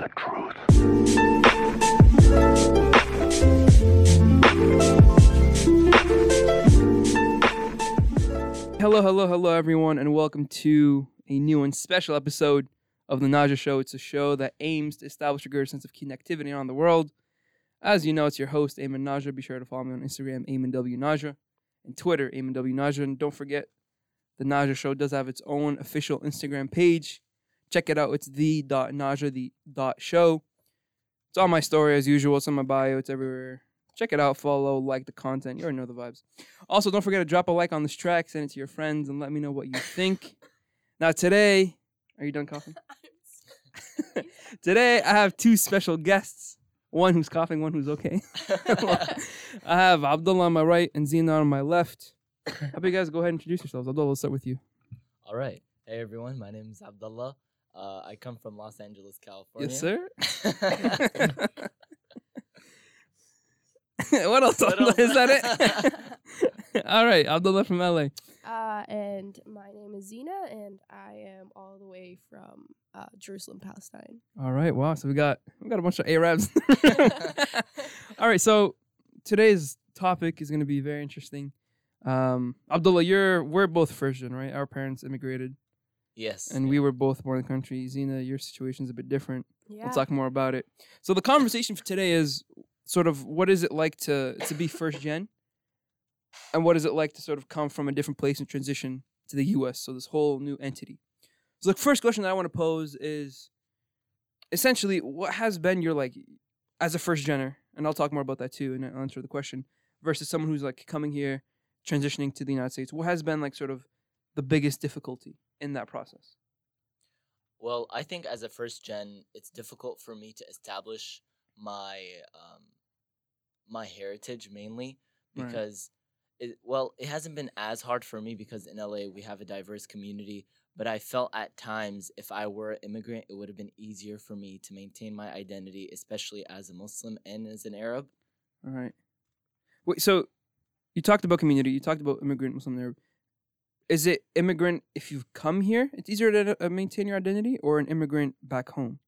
the truth. Hello, hello, hello, everyone, and welcome to a new and special episode of the Naja Show. It's a show that aims to establish a greater sense of connectivity around the world. As you know, it's your host, Eamon Naja. Be sure to follow me on Instagram, Eamon W Naja, and Twitter, Eamon W Naja. And don't forget, the Naja Show does have its own official Instagram page. Check it out. It's the dot Naja, the dot show. It's on my story as usual. It's on my bio. It's everywhere. Check it out. Follow, like the content. You already know the vibes. Also, don't forget to drop a like on this track, send it to your friends, and let me know what you think. now, today, are you done coughing? today, I have two special guests. One who's coughing, one who's okay. I have Abdullah on my right and Xena on my left. How about you guys go ahead and introduce yourselves? Abdullah, we'll start with you. All right. Hey everyone, my name is Abdullah. Uh, I come from Los Angeles, California. Yes, sir. what else? What Abdullah? Is that it? All right, Abdullah from LA. Uh, and my name is Xena, and I am all the way from uh, Jerusalem, Palestine. All right, wow. So we got we got a bunch of Arabs. All right, so today's topic is going to be very interesting. Um, Abdullah, you're we're both first gen, right? Our parents immigrated, yes. and we were both born in the country. Xena, your situation's is a bit different. Yeah. We'll talk more about it. So the conversation for today is sort of what is it like to to be first gen, and what is it like to sort of come from a different place and transition to the U.S. So this whole new entity. So the first question that I want to pose is, essentially, what has been your like as a first gener, and I'll talk more about that too, and I'll answer the question versus someone who's like coming here, transitioning to the United States. What has been like sort of the biggest difficulty in that process? well, I think as a first gen, it's difficult for me to establish my um, my heritage mainly Right. because it, well, it hasn't been as hard for me because in LA we have a diverse community. But I felt at times if I were an immigrant, it would have been easier for me to maintain my identity, especially as a Muslim and as an Arab. All right. Wait, so you talked about community, you talked about immigrant Muslim Arab. Is it immigrant if you've come here, it's easier to uh, maintain your identity, or an immigrant back home?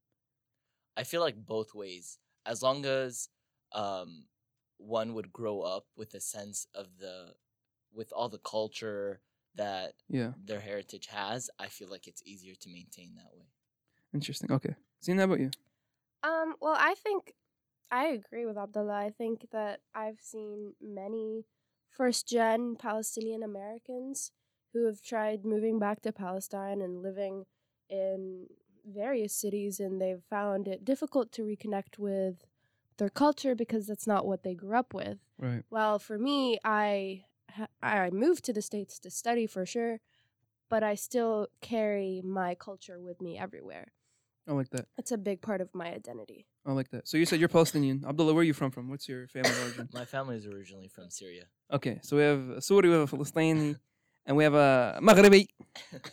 I feel like both ways. As long as um, one would grow up with a sense of the, with all the culture that Yeah, their heritage has, I feel like it's easier to maintain that way. interesting. Okay. Seeing that about you? Um, well, I think I agree with Abdullah. I think that I've seen many first gen Palestinian Americans who have tried moving back to Palestine and living in various cities, and they've found it difficult to reconnect with their culture because that's not what they grew up with. Right. Well, for me, I I moved to the states to study for sure, but I still carry my culture with me everywhere. I like that. It's a big part of my identity. I like that. So you said you're Palestinian. Abdullah, where are you from? From what's your family origin? My family is originally from Syria. Okay, so we have a Saudi, we have a Palestini, and we have a Maghribi.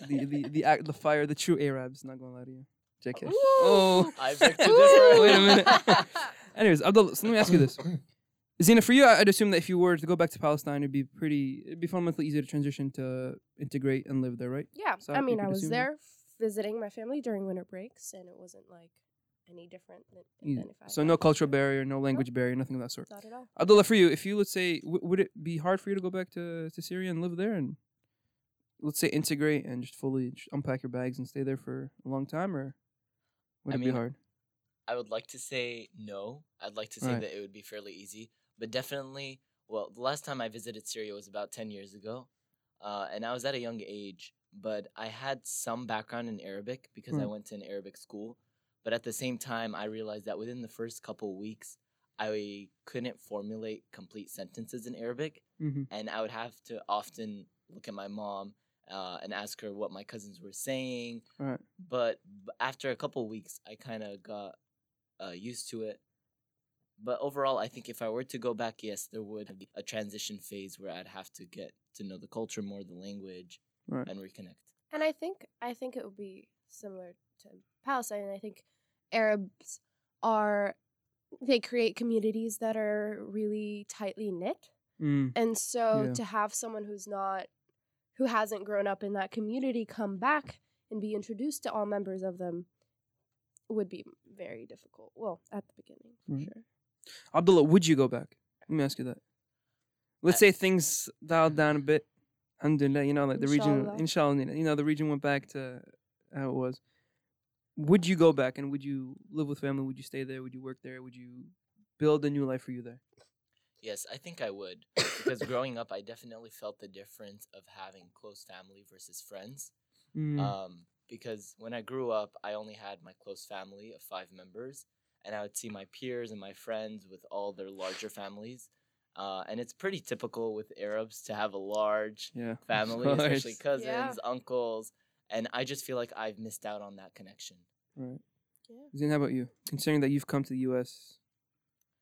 The the the act, the fire, the true Arabs. Not gonna lie to you. JK. Oh. I beg to Woo! differ. Wait a minute. Anyways, Abdullah, so let me ask you this. Xena, for you, I- I'd assume that if you were to go back to Palestine, it'd be pretty, it'd be fundamentally easier to transition to integrate and live there, right? Yeah, So I mean, I was assume that. there visiting my family during winter breaks, and it wasn't like any different than, Easy. than if I. So no cultural there. barrier, no language barrier, nothing of that sort. Not at all. Abdullah, for you, if you let's say, w- would it be hard for you to go back to, to Syria and live there and let's say integrate and just fully just unpack your bags and stay there for a long time, or would I it be mean, hard? I would like to say no. I'd like to say Right. that it would be fairly easy, but definitely. Well, the last time I visited Syria was about ten years ago, uh, and I was at a young age. But I had some background in Arabic because I went to an Arabic school. But at the same time, I realized that within the first couple weeks, I couldn't formulate complete sentences in Arabic, Mm-hmm. and I would have to often look at my mom uh, and ask her what my cousins were saying, Right. but after a couple weeks i kind of got uh, used to it but overall i think if i were to go back yes there would be a transition phase where i'd have to get to know the culture more the language Right. and reconnect And I think I think it would be similar to Palestine. I think Arabs are they create communities that are really tightly knit. Mm. And so Yeah. to have someone who's not who hasn't grown up in that community come back and be introduced to all members of them would be very difficult. Well, at the beginning, for Right. sure. Abdullah, would you go back? Let me ask you that. Let's I- say things dialed down a mm-hmm. bit. Alhamdulillah, you know, like the region, Inshallah. inshallah, you know, the region went back to how it was. Would you go back and would you live with family? Would you stay there? Would you work there? Would you build a new life for you there? Yes, I think I would. Because growing up, I definitely felt the difference of having close family versus friends. Mm, Um, because when I grew up, I only had my close family of five members, and I would see my peers and my friends with all their larger families. Uh, and it's pretty typical with Arabs to have a large yeah. family, especially cousins, Yeah. uncles. And I just feel like I've missed out on that connection. Right. Yeah. Zin, how about you? Considering that you've come to the U.S.,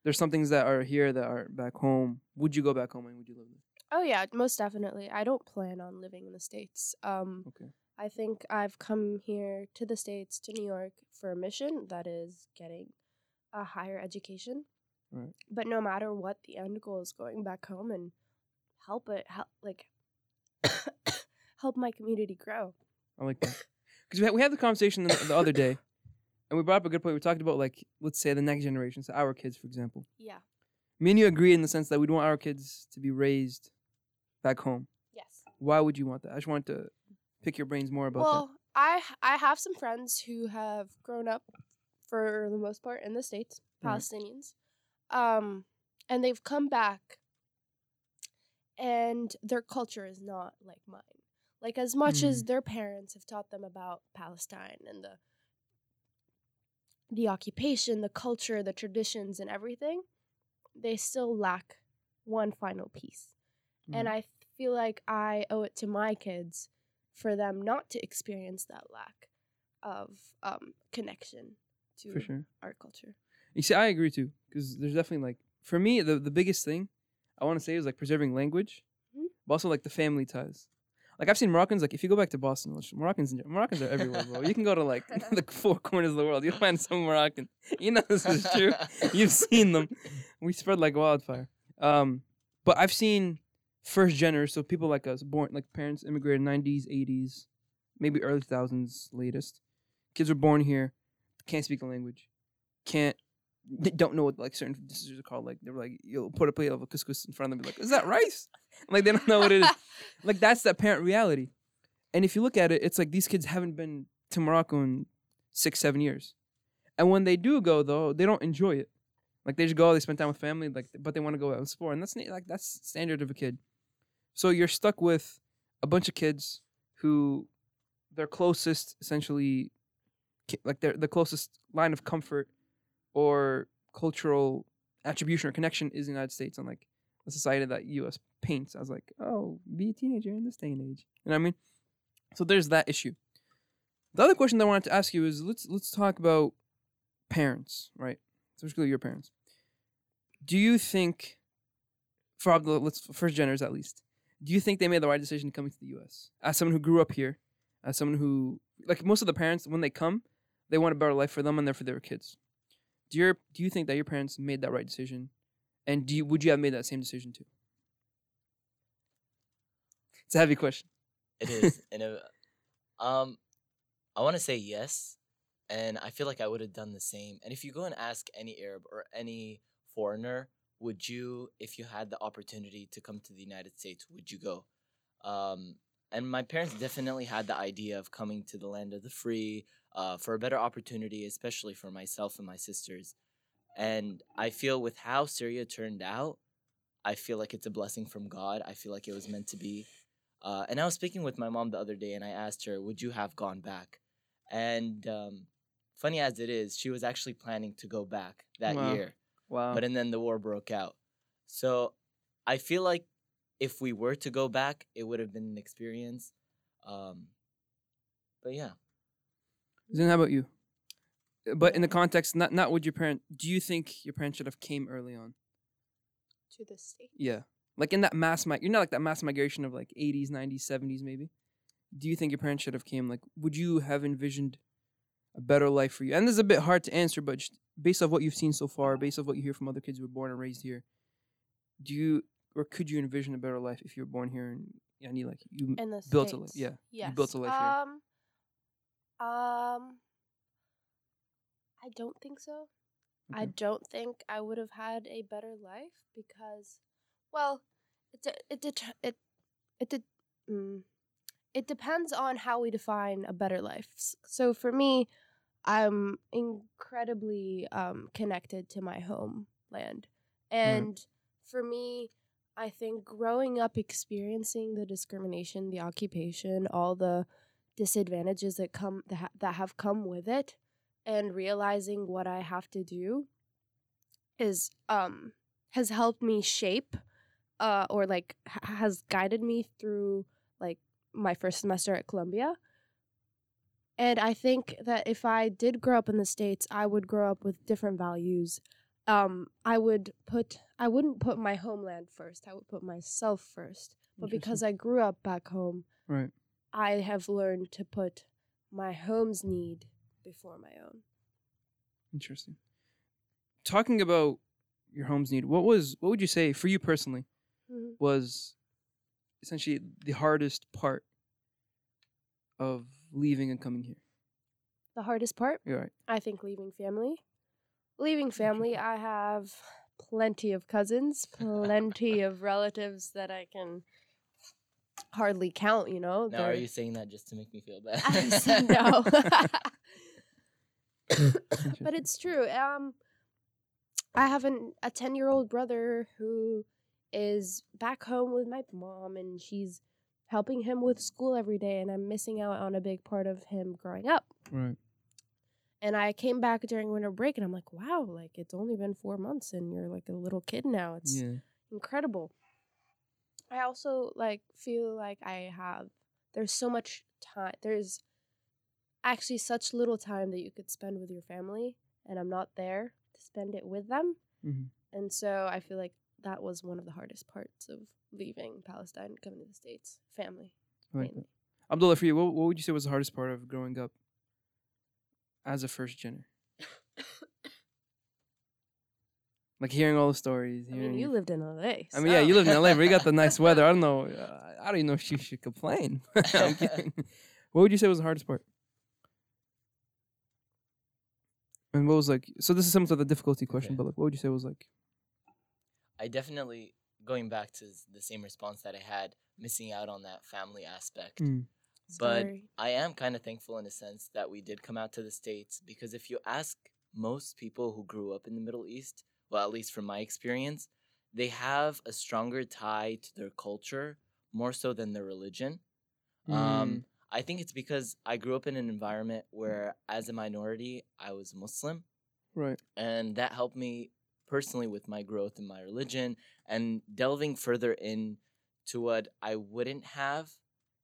there's some things that are here that are back home. Would you go back home and would you live there? Oh yeah, most definitely. I don't plan on living in the states. Um, Okay. I think I've come here to the states to New York for a mission that is getting a higher education. Right. But no matter what, the end goal is going back home and help it help like help my community grow. I like that. Because we had, we had the conversation the, the other day, and we brought up a good point. We talked about like, let's say the next generation, so our kids, for example. Yeah. Me and you agree in the sense that we'd want our kids to be raised back home. Yes. Why would you want that? I just wanted to pick your brains more about well, I I have some friends who have grown up for the most part in the states, Right. Palestinians. Um and they've come back and their culture is not like mine. Like as much as their parents have taught them about Palestine and the the occupation, the culture, the traditions and everything, they still lack one final piece. And Mhm. I feel like I owe it to my kids for them not to experience that lack of um, connection to. For sure. our culture. You see, I agree too, because there's definitely like, for me, the, the biggest thing I want to say is like preserving language, Mhm. but also like the family ties. Like I've seen Moroccans, like if you go back to Boston, which Moroccans, Moroccans are everywhere, bro. You can go to like the four corners of the world, you'll find some Moroccan. You know this is true. You've seen them. We spread like wildfire. Um, but I've seen first geners, so people like us, born like parents immigrated nineties, eighties, maybe early thousands, latest. Kids were born here, can't speak the language, can't, don't know what like certain dishes are called. Like they were like, you'll put a plate of a couscous in front of them, be like, is that rice? like they don't know what it is. Like that's the parent reality. And if you look at it, it's like these kids haven't been to Morocco in six, seven years. And when they do go though, they don't enjoy it. Like they just go, they spend time with family, like but they want to go out and explore. And that's like that's standard of a kid. So you're stuck with a bunch of kids who their closest essentially like their the closest line of comfort or cultural attribution or connection is the United States and like the society that US paints as like, oh, be a teenager in this day and age. You know what I mean? So there's that issue. The other question that I wanted to ask you is let's let's talk about parents, right? Especially your parents. Do you think for the let's first geners at least, do you think they made the right decision coming to the US? As someone who grew up here, as someone who like most of the parents when they come, they want a better life for them and therefore their kids. Do your do you think that your parents made that right decision? And do you would you have made that same decision too? It's a heavy question. It is. and it, um, I want to say yes, and I feel like I would have done the same. And if you go and ask any Arab or any foreigner, would you, if you had the opportunity to come to the United States, would you go? Um, and my parents definitely had the idea of coming to the land of the free uh, for a better opportunity, especially for myself and my sisters. And I feel with how Syria turned out, I feel like it's a blessing from God. I feel like it was meant to be. Uh, and I was speaking with my mom the other day, and I asked her, "Would you have gone back?" And um, funny as it is, she was actually planning to go back that Wow. year, Wow. but and then the war broke out. So I feel like if we were to go back, it would have been an experience. Um, but yeah, Then how about you? Uh, But in the context, not not with your parent. Do you think your parents should have came early on? To the state. Yeah, like in that mass mig. You're not like that mass migration of like 80s, 90s, 70s, maybe. Do you think your parents should have came? Like, would you have envisioned a better life for you? And this is a bit hard to answer, but just based off what you've seen so far, based off what you hear from other kids who were born and raised here, do you or could you envision a better life if you were born here and you like you built a life? Yeah, Yes. you built a life here. Um, I don't think so. I don't think I would have had a better life because, well, it de- it det- it it de- mm, it depends on how we define a better life. So for me, I'm incredibly um, connected to my homeland, and for me, I think growing up experiencing the discrimination, the occupation, all the disadvantages that come that, ha- that have come with it and realizing what I have to do is um has helped me shape uh or like h- has guided me through like my first semester at Columbia. And I think that if I did grow up in the states, I would grow up with different values. Um I would put I wouldn't put my homeland first. I would put myself first. But because I grew up back home, Right. I have learned to put my home's need before my own. Interesting. Talking about your home's need, what was what would you say for you personally Mhm. was essentially the hardest part of leaving and coming here? The hardest part, You're right. I think, leaving family. Leaving family, I have plenty of cousins, plenty of relatives that I can hardly count, you know? Now, are They're- you saying that just to make me feel bad? No. but it's true. Um, I have an, a 10 year old brother who is back home with my mom, and she's helping him with school every day, and I'm missing out on a big part of him growing up. right. And I came back during winter break, and I'm like, wow, like it's only been four months, and you're like a little kid now. It's Yeah. incredible. I also like feel like I have there's so much time there's actually such little time that you could spend with your family and I'm not there to spend it with them. hmm And so I feel like that was one of the hardest parts of leaving Palestine and coming to the States. Family. Mainly. Abdullah, for you, what, what would you say was the hardest part of growing up as a first gener? like hearing all the stories. I mean, you lived in LA. I mean, yeah, you lived in LA, but you got the nice weather. I don't know. Uh, I don't even know if you should complain. I'm kidding. What would you say was the hardest part? And what was like? So this is similar to the difficulty question, Okay. but like, what would you say was like? I definitely going back to the same response that I had, missing out on that family aspect. Mm, But Sorry. I am kind of thankful in a sense that we did come out to the States because if you ask most people who grew up in the Middle East, well, at least from my experience, they have a stronger tie to their culture more so than their religion. mm, Um, I think it's because I grew up in an environment where, as a minority, I was Muslim right. and that helped me personally with my growth in my religion and delving further in to what I wouldn't have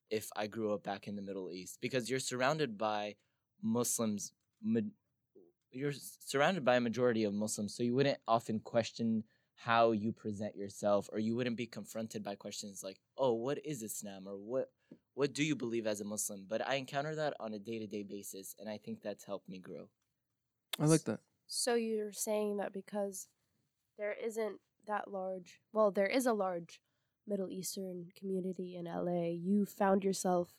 if I grew up back in the Middle East because you're surrounded by Muslims ma- you're surrounded by a majority of Muslims so you wouldn't often question how you present yourself or you wouldn't be confronted by questions like oh what is Islam? or what what do you believe as a Muslim? But I encounter that on a day-to-day basis and I think that's helped me grow. I like that. So you're saying that because there isn't that large, well, there is a large Middle Eastern community in LA, you found yourself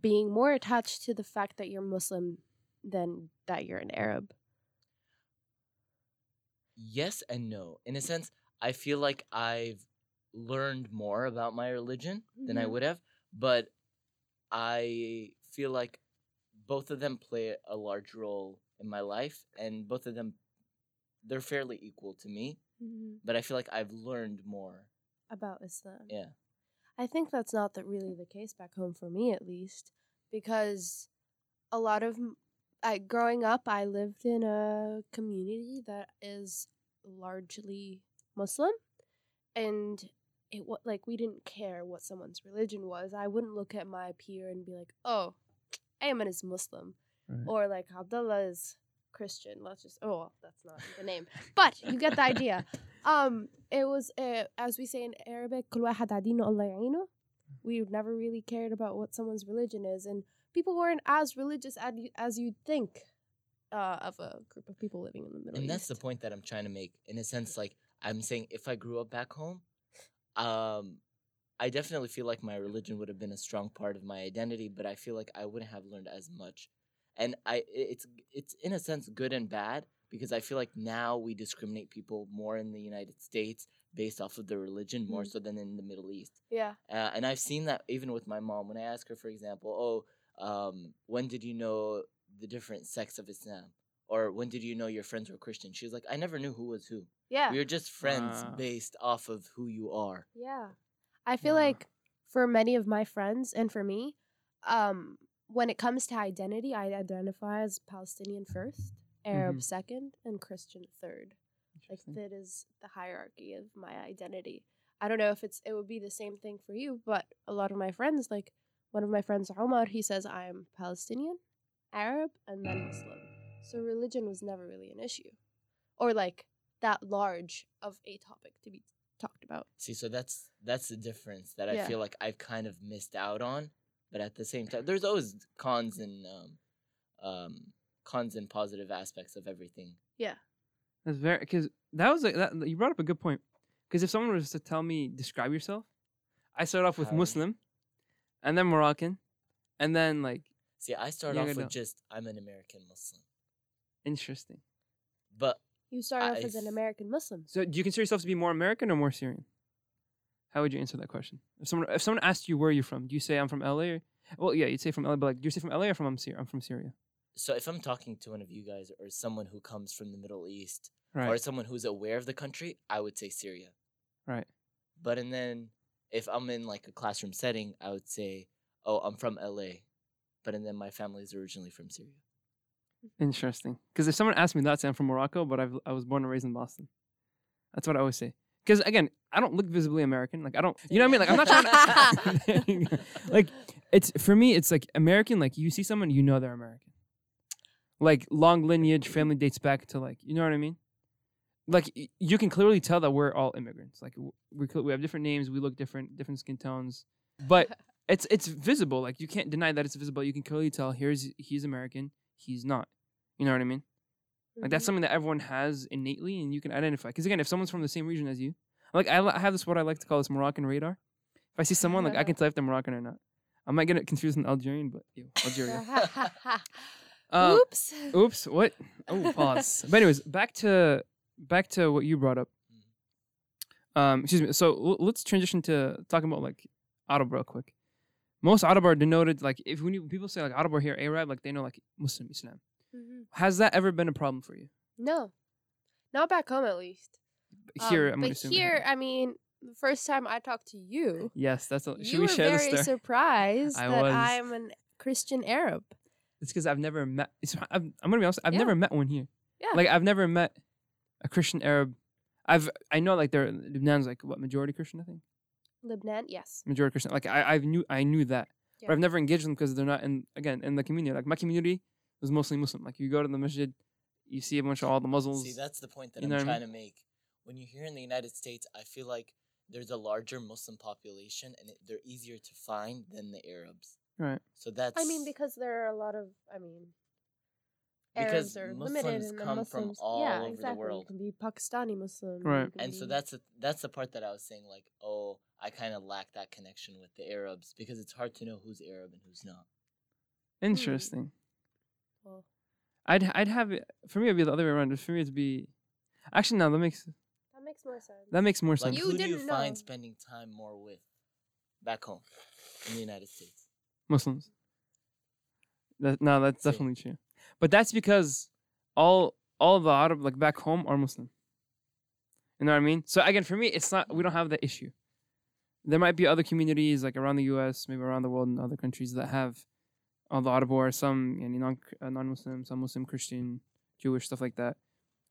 being more attached to the fact that you're Muslim than that you're an Arab. yes and no. In a sense, I feel like I've learned more about my religion than I Mhm. would have, but I feel like both of them play a large role in my life, and both of them they're fairly equal to me. But I feel like I've learned more. About Islam. Yeah. I think that's not the, really the case back home for me, at least, because a lot of I growing up, I lived in a community that is largely Muslim, and it was like we didn't care what someone's religion was. I wouldn't look at my peer and be like, "Oh, Ayman is Muslim," right. or like Abdullah is Christian. Let's just oh, that's not the name, but you get the idea. Um, it was uh, as we say in Arabic, "Kul Allah We never really cared about what someone's religion is, and people weren't as religious as you, as you'd think uh, of a group of people living in the Middle and East. And that's the point that I'm trying to make. In a sense, like I'm saying, if I grew up back home, um, I definitely feel like my religion would have been a strong part of my identity, but I feel like I wouldn't have learned as much and I it's it's in a sense good and bad because I feel like now we discriminate people more in the United States based off of their religion more Mm. so than in the Middle East. Yeah. Uh, and I've seen that even with my mom when I ask her, for example, oh, um, when did you know the different sects of Islam? Or when did you know your friends were Christian? She was like, I never knew who was who. Yeah. We were just friends Wow. based off of who you are. Yeah. I feel Wow. like for many of my friends and for me, um, when it comes to identity, I identify as Palestinian first, Arab Mhm. second, and Christian third. Like that is the hierarchy of my identity. I don't know if it's it would be the same thing for you, but a lot of my friends, like one of my friends, Omar, he says I'm Palestinian, Arab, and then Muslim. So religion was never really an issue, or like that large of a topic to be talked about. See, so that's that's the difference that I Yeah. feel like I've kind of missed out on. But at the same time, there's always cons and um, um, cons and positive aspects of everything. Yeah. That's very because that was a, that you brought up a good point. Because if someone was to tell me describe yourself, I start off with How? Muslim, and then Moroccan, and then like See, I start off I know. with just I'm an American Muslim, interesting. but You start off as an American Muslim. So do you consider yourself to be more American or more Syrian? How would you answer that question? If someone if someone asked you where you're from, do you say I'm from LA? Or, well, yeah, you'd say from LA, but like, do you say from LA or from um, I'm, Syria? I'm from Syria? so if I'm talking to one of you guys or someone who comes from the Middle East or someone who's aware of the country, I would say Syria. right. But and then if I'm in like a classroom setting, I would say, "Oh, I'm from LA," but and then my family is originally from Syria. Interesting. Because if someone asked me that, say I'm from Morocco, but I've, I was born and raised in Boston. That's what I always say. Because again, I don't look visibly American. Like I don't, you know what I mean? Like I'm not trying to. like it's for me, it's like American. Like you see someone, you know they're American. Like long lineage, family dates back to like you know what I mean. Like you can clearly tell that we're all immigrants. Like we we have different names, we look different, different skin tones, but it's it's visible. Like you can't deny that it's visible. You can clearly tell here's he's American, he's not. You know what I mean? Like that's Mhm. something that everyone has innately, and you can identify. Because again, if someone's from the same region as you, like I, I have this what I like to call this Moroccan radar. If I see someone, like I can tell if they're Moroccan or not. I might get it confused with Algerian, but ew, Algeria. Uh, Oops. oops, what? Oh, pause. but anyways, back to back to what you brought up. Um, excuse me. So l- let's transition to talking about like Arab real quick. Most Arab are denoted like if when you, people say like Arab or here Arab, like they know like Muslim Islam. Mhm. Has that ever been a problem for you? No, not back home at least. Here, Um, I'm gonna but here. I mean, the first time I talked to you, yes, that's. A, should you we were share this very surprised I that was. I'm an Christian Arab. It's because I've never met. It's, I'm, I'm gonna be honest. I've Yeah. never met one here. Yeah. Like I've never met a Christian Arab. I've I know like they're Lebanon's like what majority Christian I think Lebanon, yes. majority Christian. Like I I knew I knew that, Yeah. but I've never engaged them because they're not in again in the community. Like my community was mostly Muslim. Like you go to the masjid, you see a bunch of all the Muslims. See, that's the point that You I'm know what I trying to make. When you're here in the United States, I feel like there's a larger Muslim population, and it, they're easier to find than the Arabs. right. So that's I mean, because there are a lot of, I mean, Because Arabs are limited Muslims and the come from Muslims, all yeah, over the exactly. world. You can be Pakistani Muslim. Right. can and so that's the that's the part that I was saying. Like, oh, I kind of lack that connection with the Arabs because it's hard to know who's Arab and who's not. Interesting. Mm-hmm. well, I'd I'd have it for me. It'd be the other way around. For me, it'd be actually no. That makes that makes more sense. that makes more Like, sense. You who do you didn't find spending time more with back home in the United States? Muslims. That, no, that's See. definitely true. But that's because all all the Arab like back home are Muslim. You know what I mean? So again, for me, it's not we don't have that issue. There might be other communities like around the U.S., maybe around the world, in other countries that have all the Arab or some you know, non uh, non-Muslim, some Muslim, Christian, Jewish stuff like that,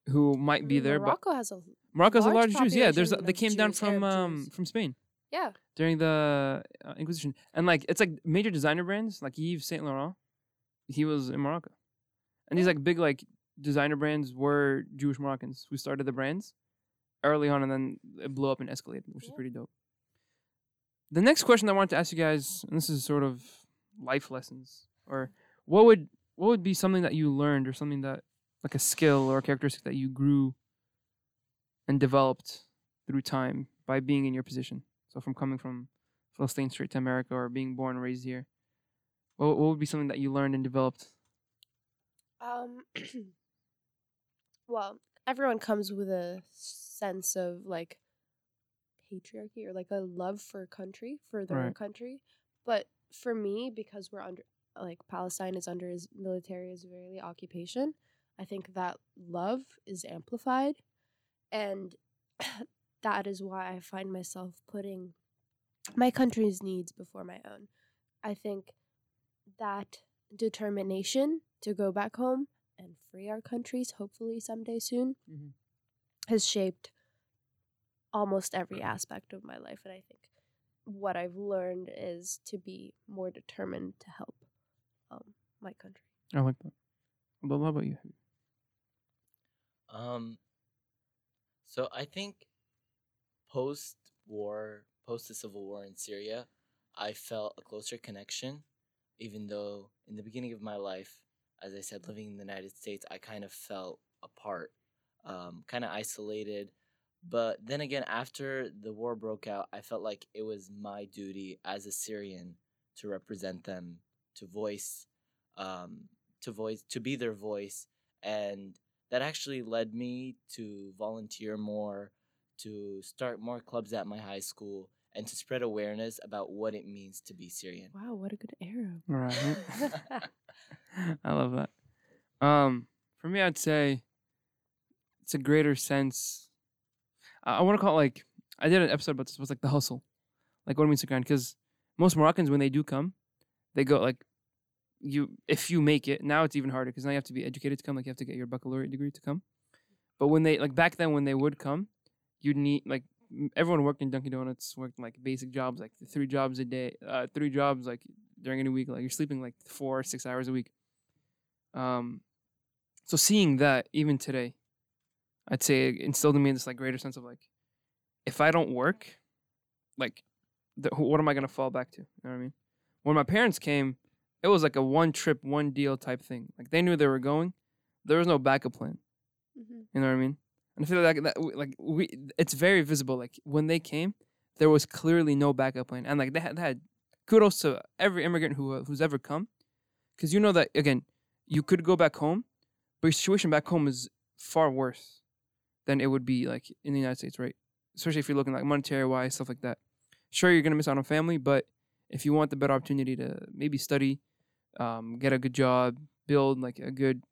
who might I be mean, there. But Morocco has a Morocco's a large Jews. Yeah, there's a, they came down from um from Spain yeah. during the uh, Inquisition, and like it's like major designer brands like Yves Saint Laurent. He was in Morocco, and these like big like designer brands were Jewish Moroccans who started the brands early on, and then it blew up and escalated, which is pretty dope. The next question I wanted to ask you guys, and this is sort of life lessons, or what would what would be something that you learned, or something that like a skill or a characteristic that you grew and developed through time by being in your position. So from coming from Philistine straight to America or being born and raised here, what, what would be something that you learned and developed Um, well, everyone comes with a sense of like patriarchy or like a love for country, for their own country. But for me, because we're under, like, Palestine is under his military Israeli occupation, I think that love is amplified. And that is why I find myself putting my country's needs before my own. I think that determination to go back home and free our countries, hopefully someday soon, Mhm. has shaped almost every aspect of my life. And I think what I've learned is to be more determined to help um, my country. I like that. But how about you? Um, so I think post war, post the civil war in Syria, I felt a closer connection, even though in the beginning of my life, as I said, living in the United States, I kind of felt apart, um, kind of isolated. But then again, after the war broke out, I felt like it was my duty as a Syrian to represent them, to voice, um, to voice, to be their voice, and that actually led me to volunteer more, to start more clubs at my high school, and to spread awareness about what it means to be Syrian. Wow, what a good Arab. Right. I love that. Um, for me, I'd say it's a greater sense. I, I want to call it like I did an episode about this. It was like the hustle, like what it means to grind. Because most Moroccans, when they do come, they go like you. If you make it, now it's even harder because now you have to be educated to come. Like you have to get your baccalaureate degree to come. But when they like back then, when they would come, you'd need like m- everyone worked in Dunkin' Donuts, worked like basic jobs, like three jobs a day, uh, three jobs like during any week. Like you're sleeping like four, six hours a week. Um, so seeing that even today, I'd say it instilled in me this like greater sense of like, if I don't work, like, the, what am I gonna fall back to? You know what I mean? When my parents came, it was like a one trip, one deal type thing. Like they knew they were going. There was no backup plan. Mhm. You know what I mean? And I feel like that, like we, it's very visible. Like when they came, there was clearly no backup plan, and like they had, they had kudos to every immigrant who uh, who's ever come, because you know that again, you could go back home, but your situation back home is far worse than it would be like in the United States, right? Especially if you're looking like monetary wise stuff like that. Sure, you're gonna miss out on family, but if you want the better opportunity to maybe study, um, get a good job, build like a good,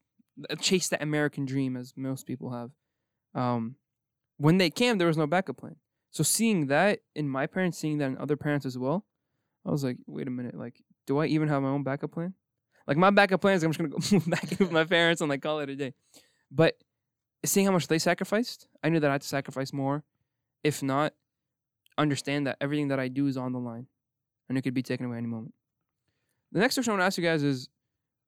uh, chase that American dream as most people have. Um, when they came, there was no backup plan. So seeing that in my parents, seeing that in other parents as well, I was like, wait a minute, like, do I even have my own backup plan? Like my backup plan is I'm just gonna go move back in with my parents and like call it a day. But seeing how much they sacrificed, I knew that I had to sacrifice more. If not, understand that everything that I do is on the line, and it could be taken away any moment. The next question I want to ask you guys is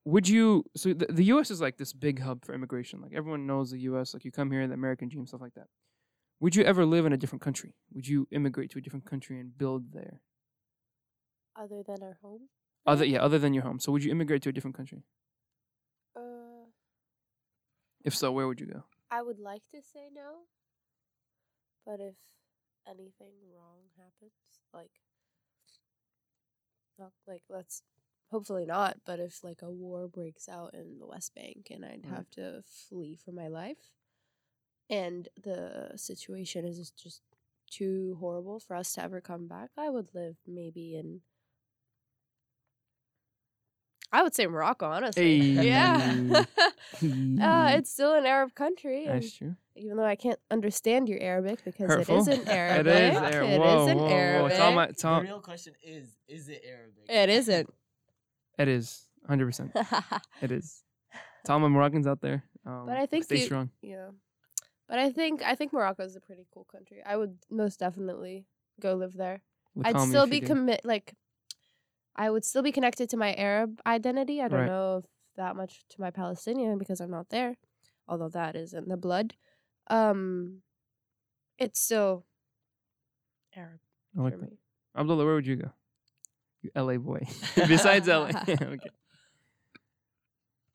would you so the, the US is like this big hub for immigration. Like everyone knows the US, like you come here, in the American dream, stuff like that. Would you ever live in a different country? Would you immigrate to a different country and build there? Other than our home? Other yeah, other than your home. So would you immigrate to a different country? Uh, If so, where would you go? I would like to say no, but if anything wrong happens, like, not like let's hopefully not, but if like a war breaks out in the West Bank and I'd Right. have to flee for my life, and the situation is just too horrible for us to ever come back, I would live maybe in. I would say Morocco, honestly. Yeah. Uh, it's still an Arab country, That's true. even though I can't understand your Arabic because Hurtful. it isn't Arabic, It is Arab. it whoa, isn't whoa, whoa. Arabic. It's all my, it's The real question is: Is it Arabic? It isn't. It is. 100%. It is. To all my Moroccans out there. Um, But I think stay the- strong. yeah, but I think I think Morocco is a pretty cool country. I would most definitely go live there. I'd still be commit like. I would still be connected to my Arab identity. I don't Right. know if that much to my Palestinian because I'm not there, although that is in the blood. Um, it's still Arab I like for me. Abdullah, where would you go? You LA boy. Besides LA. okay.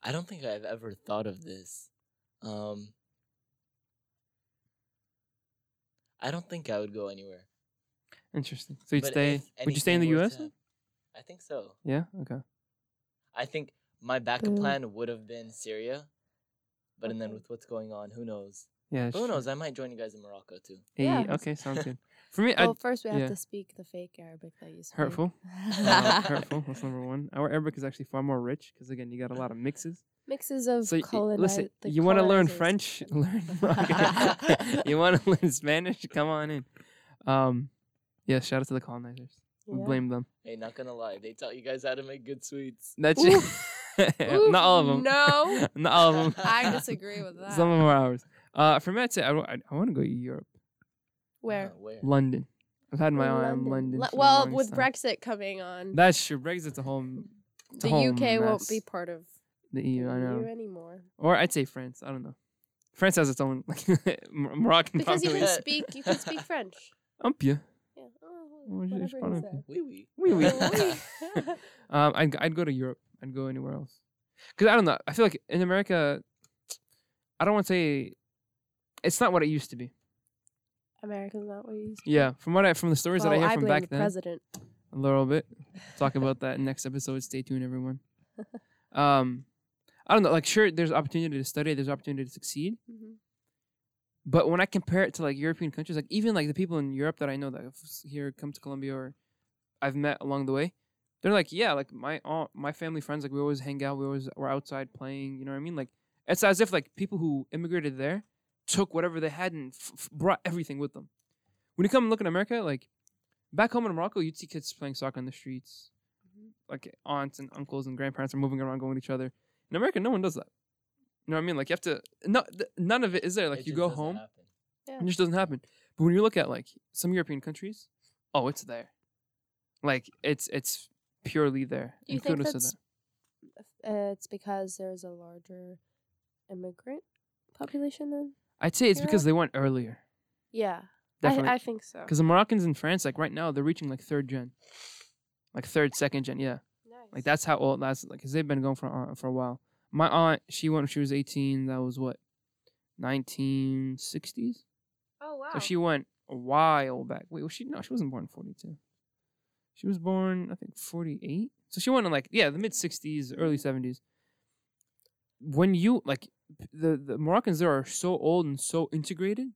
I don't think I've ever thought of this. Um, I don't think I would go anywhere. Interesting. So you'd But stay. Would you stay in the U.S.? to hap- I think so. Yeah. Okay. I think my backup Boo. plan would have been Syria, but and then with what's going on, who knows? Yeah. Who knows? I might join you guys in Morocco too. Hey, Yeah. okay, sounds good. For me, I Well, first we have to speak the fake Arabic that you speak. hurtful. Uh, hurtful. That's number one. Our Arabic is actually far more rich because again, you got a lot of mixes. Mixes of So y- listen, the you want to learn. French? Learn. you want to learn Spanish? Come on in. Um, yeah. Shout out to the colonizers. We Yeah. blame them. Hey, not gonna lie, they taught you guys how to make good sweets. That's Oof. Oof, not all of them. no. not all of them. I disagree with that. Some of them are ours. Uh, for me, I'd say I, want to go to Europe, Where? Uh, where? London. I've had my eye on London. Le- for well, longest with time. Brexit coming on, That's true. Brexit's a whole it's a the whole UK won't be part of the the EU. I know. EU anymore. Or I'd say France. I don't know. France has its own like Moroccan Because you can speak, you can speak French. Um, yeah. Yeah. Oh, je- je whatever parle he un peu. said. Wee wee. Oui, oui. Oh, oui. um, I'd, I'd go to Europe. I'd go anywhere else. Cause I don't know. I feel like in America, I don't want to say it's not what it used to be. America's not what you used to. Yeah, from what I from the stories Well, that I hear I from back the then, president. a little bit. Talk about that next episode. Stay tuned, everyone. Um, I don't know. Like, sure, there's opportunity to study. There's opportunity to succeed. Mhm. But when I compare it to like European countries, like even like the people in Europe that I know that have here come to Columbia or I've met along the way, they're like, yeah, like my aunt, my family friends, like we always hang out, we always were outside playing. You know what I mean? Like it's as if like people who immigrated there took whatever they had and f- f- brought everything with them. When you come and look in America, like back home in Morocco, you'd see kids playing soccer on the streets, like aunts and uncles and grandparents are moving around, going to each other. In America, no one does that. You know what I mean? Like you have to. No, th- none of it is there. Like It you go home. happen. It just doesn't happen. But when you look at like some European countries, oh, it's there. Like it's it's purely there. You think kudos to that's uh, it's because there's a larger immigrant population then? I'd say it's because they went earlier. Yeah, Definitely. I, I think so. Because the Moroccans in France, like right now, they're reaching like third gen, like third, second gen. Yeah, Nice. like that's how old. That's like because they've been going for uh, for a while. My aunt, she went when she was eighteen. That was what, nineteen sixties. Oh wow. So she went a while back. Wait, was she? No, she wasn't born in 42. She was born, I think, 48. So she went in like, yeah, the mid 60s, early 70s. When you, like, the, the Moroccans there are so old and so integrated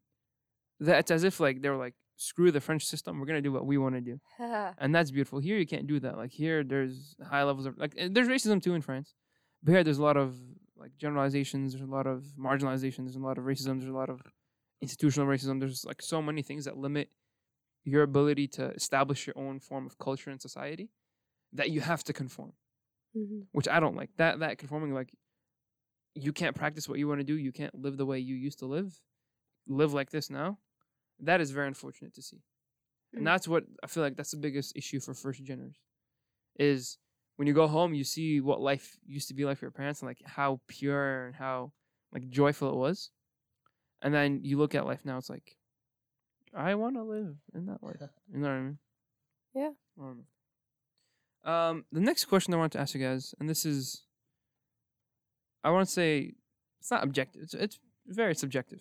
that it's as if, like, they were like, screw the French system. We're to do what we want to do. And that's beautiful. Here, you can't do that. Like, here, there's high levels of, like, there's racism too in France. But here, there's a lot of, like, generalizations. There's a lot of marginalization. There's a lot of racism. There's a lot of institutional racism. There's like so many things that limit your ability to establish your own form of culture and society that you have to conform, Mhm. which I don't like. That that conforming like you can't practice what you want to do, you can't live the way you used to live, live like this now. That is very unfortunate to see. Mm. And that's what I feel like that's the biggest issue for first geners is when you go home you see what life used to be like for your parents and like how pure and how like joyful it was. And then you look at life now, it's like, I want to live in that life. You know what I mean? Yeah. I don't know. Um, the next question I want to ask you guys, and this is, I want to say, it's not objective. It's, it's very subjective,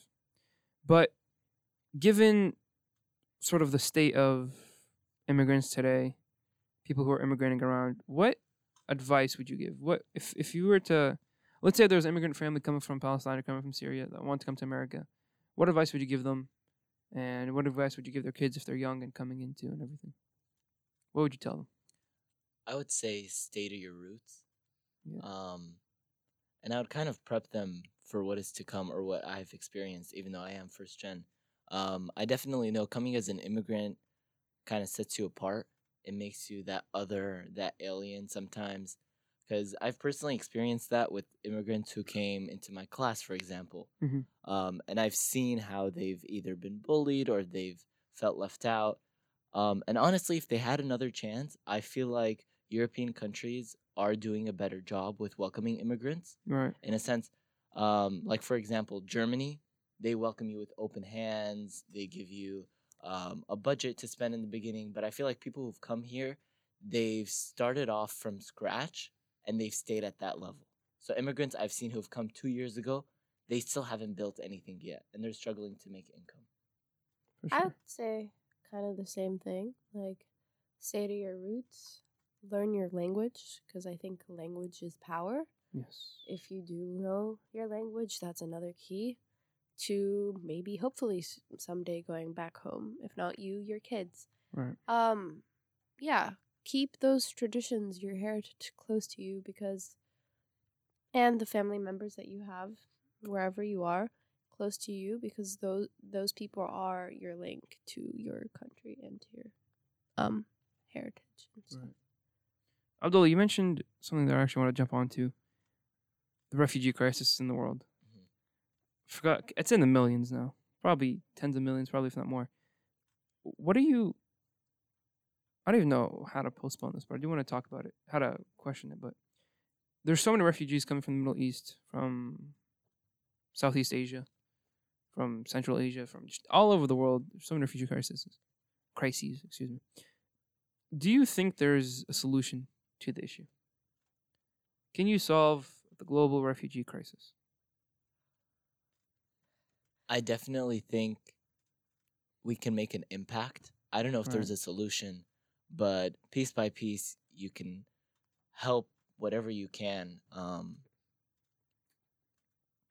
but given sort of the state of immigrants today, people who are immigrating around, what advice would you give? What if if you were to let's say there's an immigrant family coming from Palestine or coming from Syria that want to come to America, what advice would you give them? And what advice would you give their kids if they're young and coming into and everything? What would you tell them? I would say stay to your roots. Yeah. Um, and I would kind of prep them for what is to come or what I've experienced, even though I am first gen. Um, I definitely know coming as an immigrant kind of sets you apart. It makes you that other, that alien sometimes. Because I've personally experienced that with immigrants who came into my class, for example. Mhm. Um, and I've seen how they've either been bullied or they've felt left out. Um, and honestly, if they had another chance, I feel like European countries are doing a better job with welcoming immigrants Right. in a sense. Um, like for example, Germany, they welcome you with open hands. They give you um, a budget to spend in the beginning. But I feel like people who've come here, they've started off from scratch and they've stayed at that level. So immigrants I've seen who've come two years ago, they still haven't built anything yet, and they're struggling to make income. For I would say kind of the same thing. Like, stay to your roots, learn your language, because I think language is power. Yes. If you do know your language, that's another key to maybe hopefully someday going back home. If not you, your kids. Right. Um yeah, keep those traditions, your heritage close to you because and the family members that you have wherever you are close to you because those those people are your link to your country and to your um heritage and stuff. Right. Abdullah, you mentioned something that I actually want to jump onto. The refugee crisis in the world. Mhm. Forgot it's in the millions now. Probably tens of millions, probably if not more. What are you I don't even know how to postpone this, but I do want to talk about it, how to question it. But there's so many refugees coming from the Middle East, from Southeast Asia, from Central Asia, from just all over the world. There's so many refugee crises, crises, excuse me. Do you think there's a solution to the issue? Can you solve the global refugee crisis? I definitely think we can make an impact. I don't know if there's a solution, but piece by piece, you can help whatever you can. Um,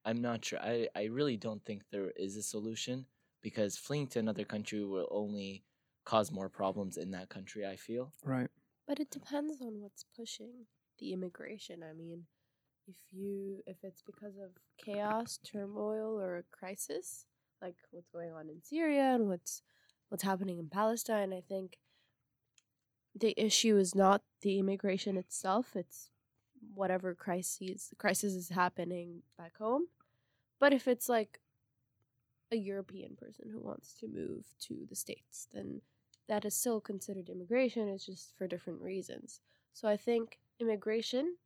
I'm not sure. I, I really don't think there is a solution because fleeing to another country will only cause more problems in that country, I feel. Right. But it depends on what's pushing the immigration. I mean, if you if it's because of chaos, turmoil, or a crisis, like what's going on in Syria and what's what's happening in Palestine, I think the issue is not the immigration itself. It's whatever crises crisis is happening back home. But if it's like a European person who wants to move to the States, then that is still considered immigration. It's just for different reasons. So I think immigration,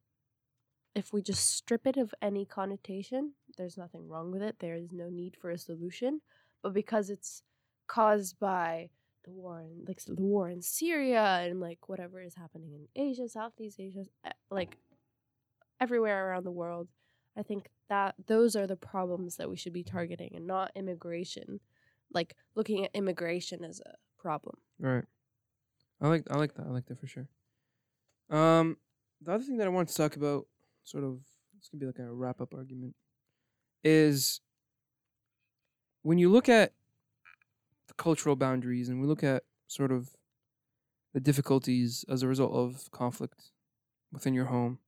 if we just strip it of any connotation, there's nothing wrong with it. There is no need for a solution. But because it's caused by the war in like the war in Syria and like whatever is happening in Asia, Southeast Asia, eh, like everywhere around the world, I think that those are the problems that we should be targeting and not immigration. Like looking at immigration as a problem. Right. I like I like that. I like that for sure. Um, the other thing that I wanted to talk about, sort of, it's gonna be like a wrap up argument, is when you look at the cultural boundaries and we look at sort of the difficulties as a result of conflict within your home.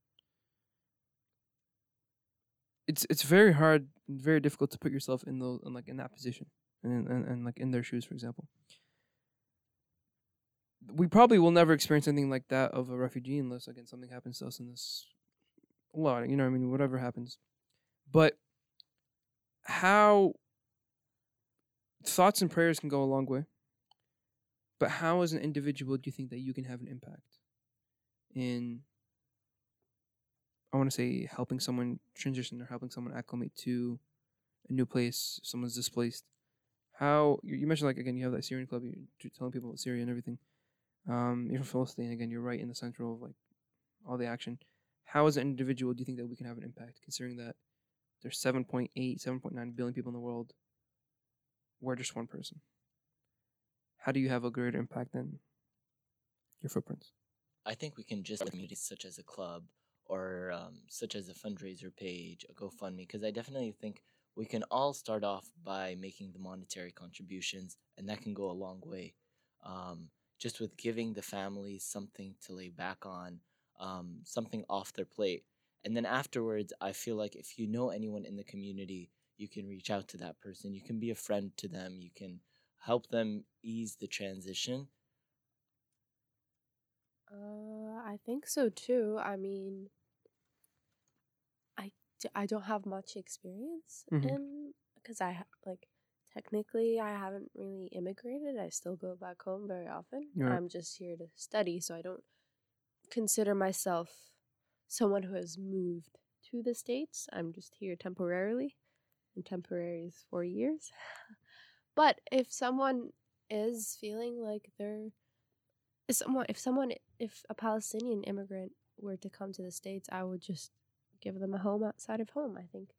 It's it's very hard, very difficult to put yourself in those in like in that position, and, and and like in their shoes, for example we probably will never experience anything like that of a refugee unless again something happens to us in this lot you know i mean whatever happens. But how thoughts and prayers can go a long way but how as an individual do you think that you can have an impact in i want to say helping someone transition or helping someone acclimate to a new place someone's displaced? How you, you mentioned like again you have that syrian club you're telling people about syria and everything um, you're Palestinian again. You're right in the central of like all the action. How, as an individual, do you think that we can have an impact, considering that there's 7.8, 7.9 billion people in the world? We're just one person. How do you have a greater impact than your footprints? I think we can just communities such as a club or um, such as a fundraiser page, a GoFundMe, because I definitely think we can all start off by making the monetary contributions, and that can go a long way. Um, just with giving the families something to lay back on, um, something off their plate. And then afterwards, I feel like if you know anyone in the community, you can reach out to that person. You can be a friend to them. You can help them ease the transition. Uh, I think so too. I mean, I, I don't have much experience Mhm. in because I like technically I haven't really immigrated. I still go back home very often. I'm just here to study, so I don't consider myself someone who has moved to the states. I'm just here temporarily, and temporary is four years. but if someone is feeling like they're if someone if someone if a Palestinian immigrant were to come to the states, I would just give them a home outside of home. I think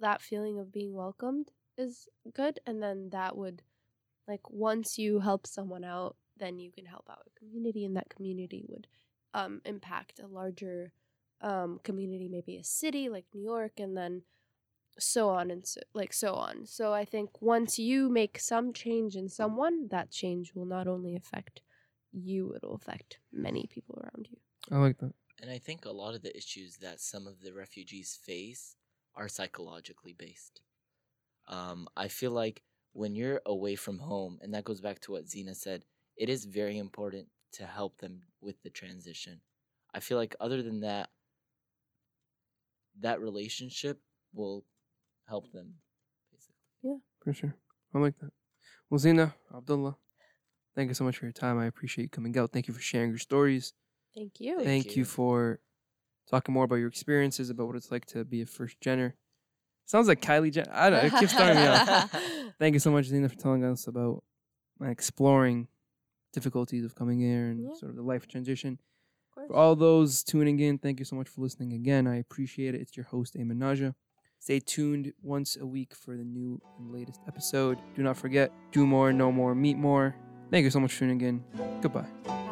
that feeling of being welcomed is good and then that would like once you help someone out, then you can help out a community and that community would um impact a larger um, community, maybe a city like New York, and then so on and so, like so on. So I think once you make some change in someone, that change will not only affect you, it'll affect many people around you. I like that. And I think a lot of the issues that some of the refugees face are psychologically based. Um, I feel like when you're away from home, and that goes back to what Xena said, it is very important to help them with the transition. I feel like other than that, that relationship will help them, basically. Yeah, for sure. I like that. Well, Xena, Abdullah, thank you so much for your time. I appreciate you coming out. Thank you for sharing your stories. Thank you. Thank Thank, you. you. for talking more about your experiences, about what it's like to be a first Jenner. Sounds like Kylie Jenner. I don't know. It keeps throwing me off. Thank you so much, Xena, for telling us about exploring difficulties of coming here and Yeah. sort of the life transition. For all those tuning in, thank you so much for listening again. I appreciate it. It's your host, Eamon Naja. Stay tuned once a week for the new and latest episode. Do not forget, do more, know more, meet more. Thank you so much for tuning in. Goodbye.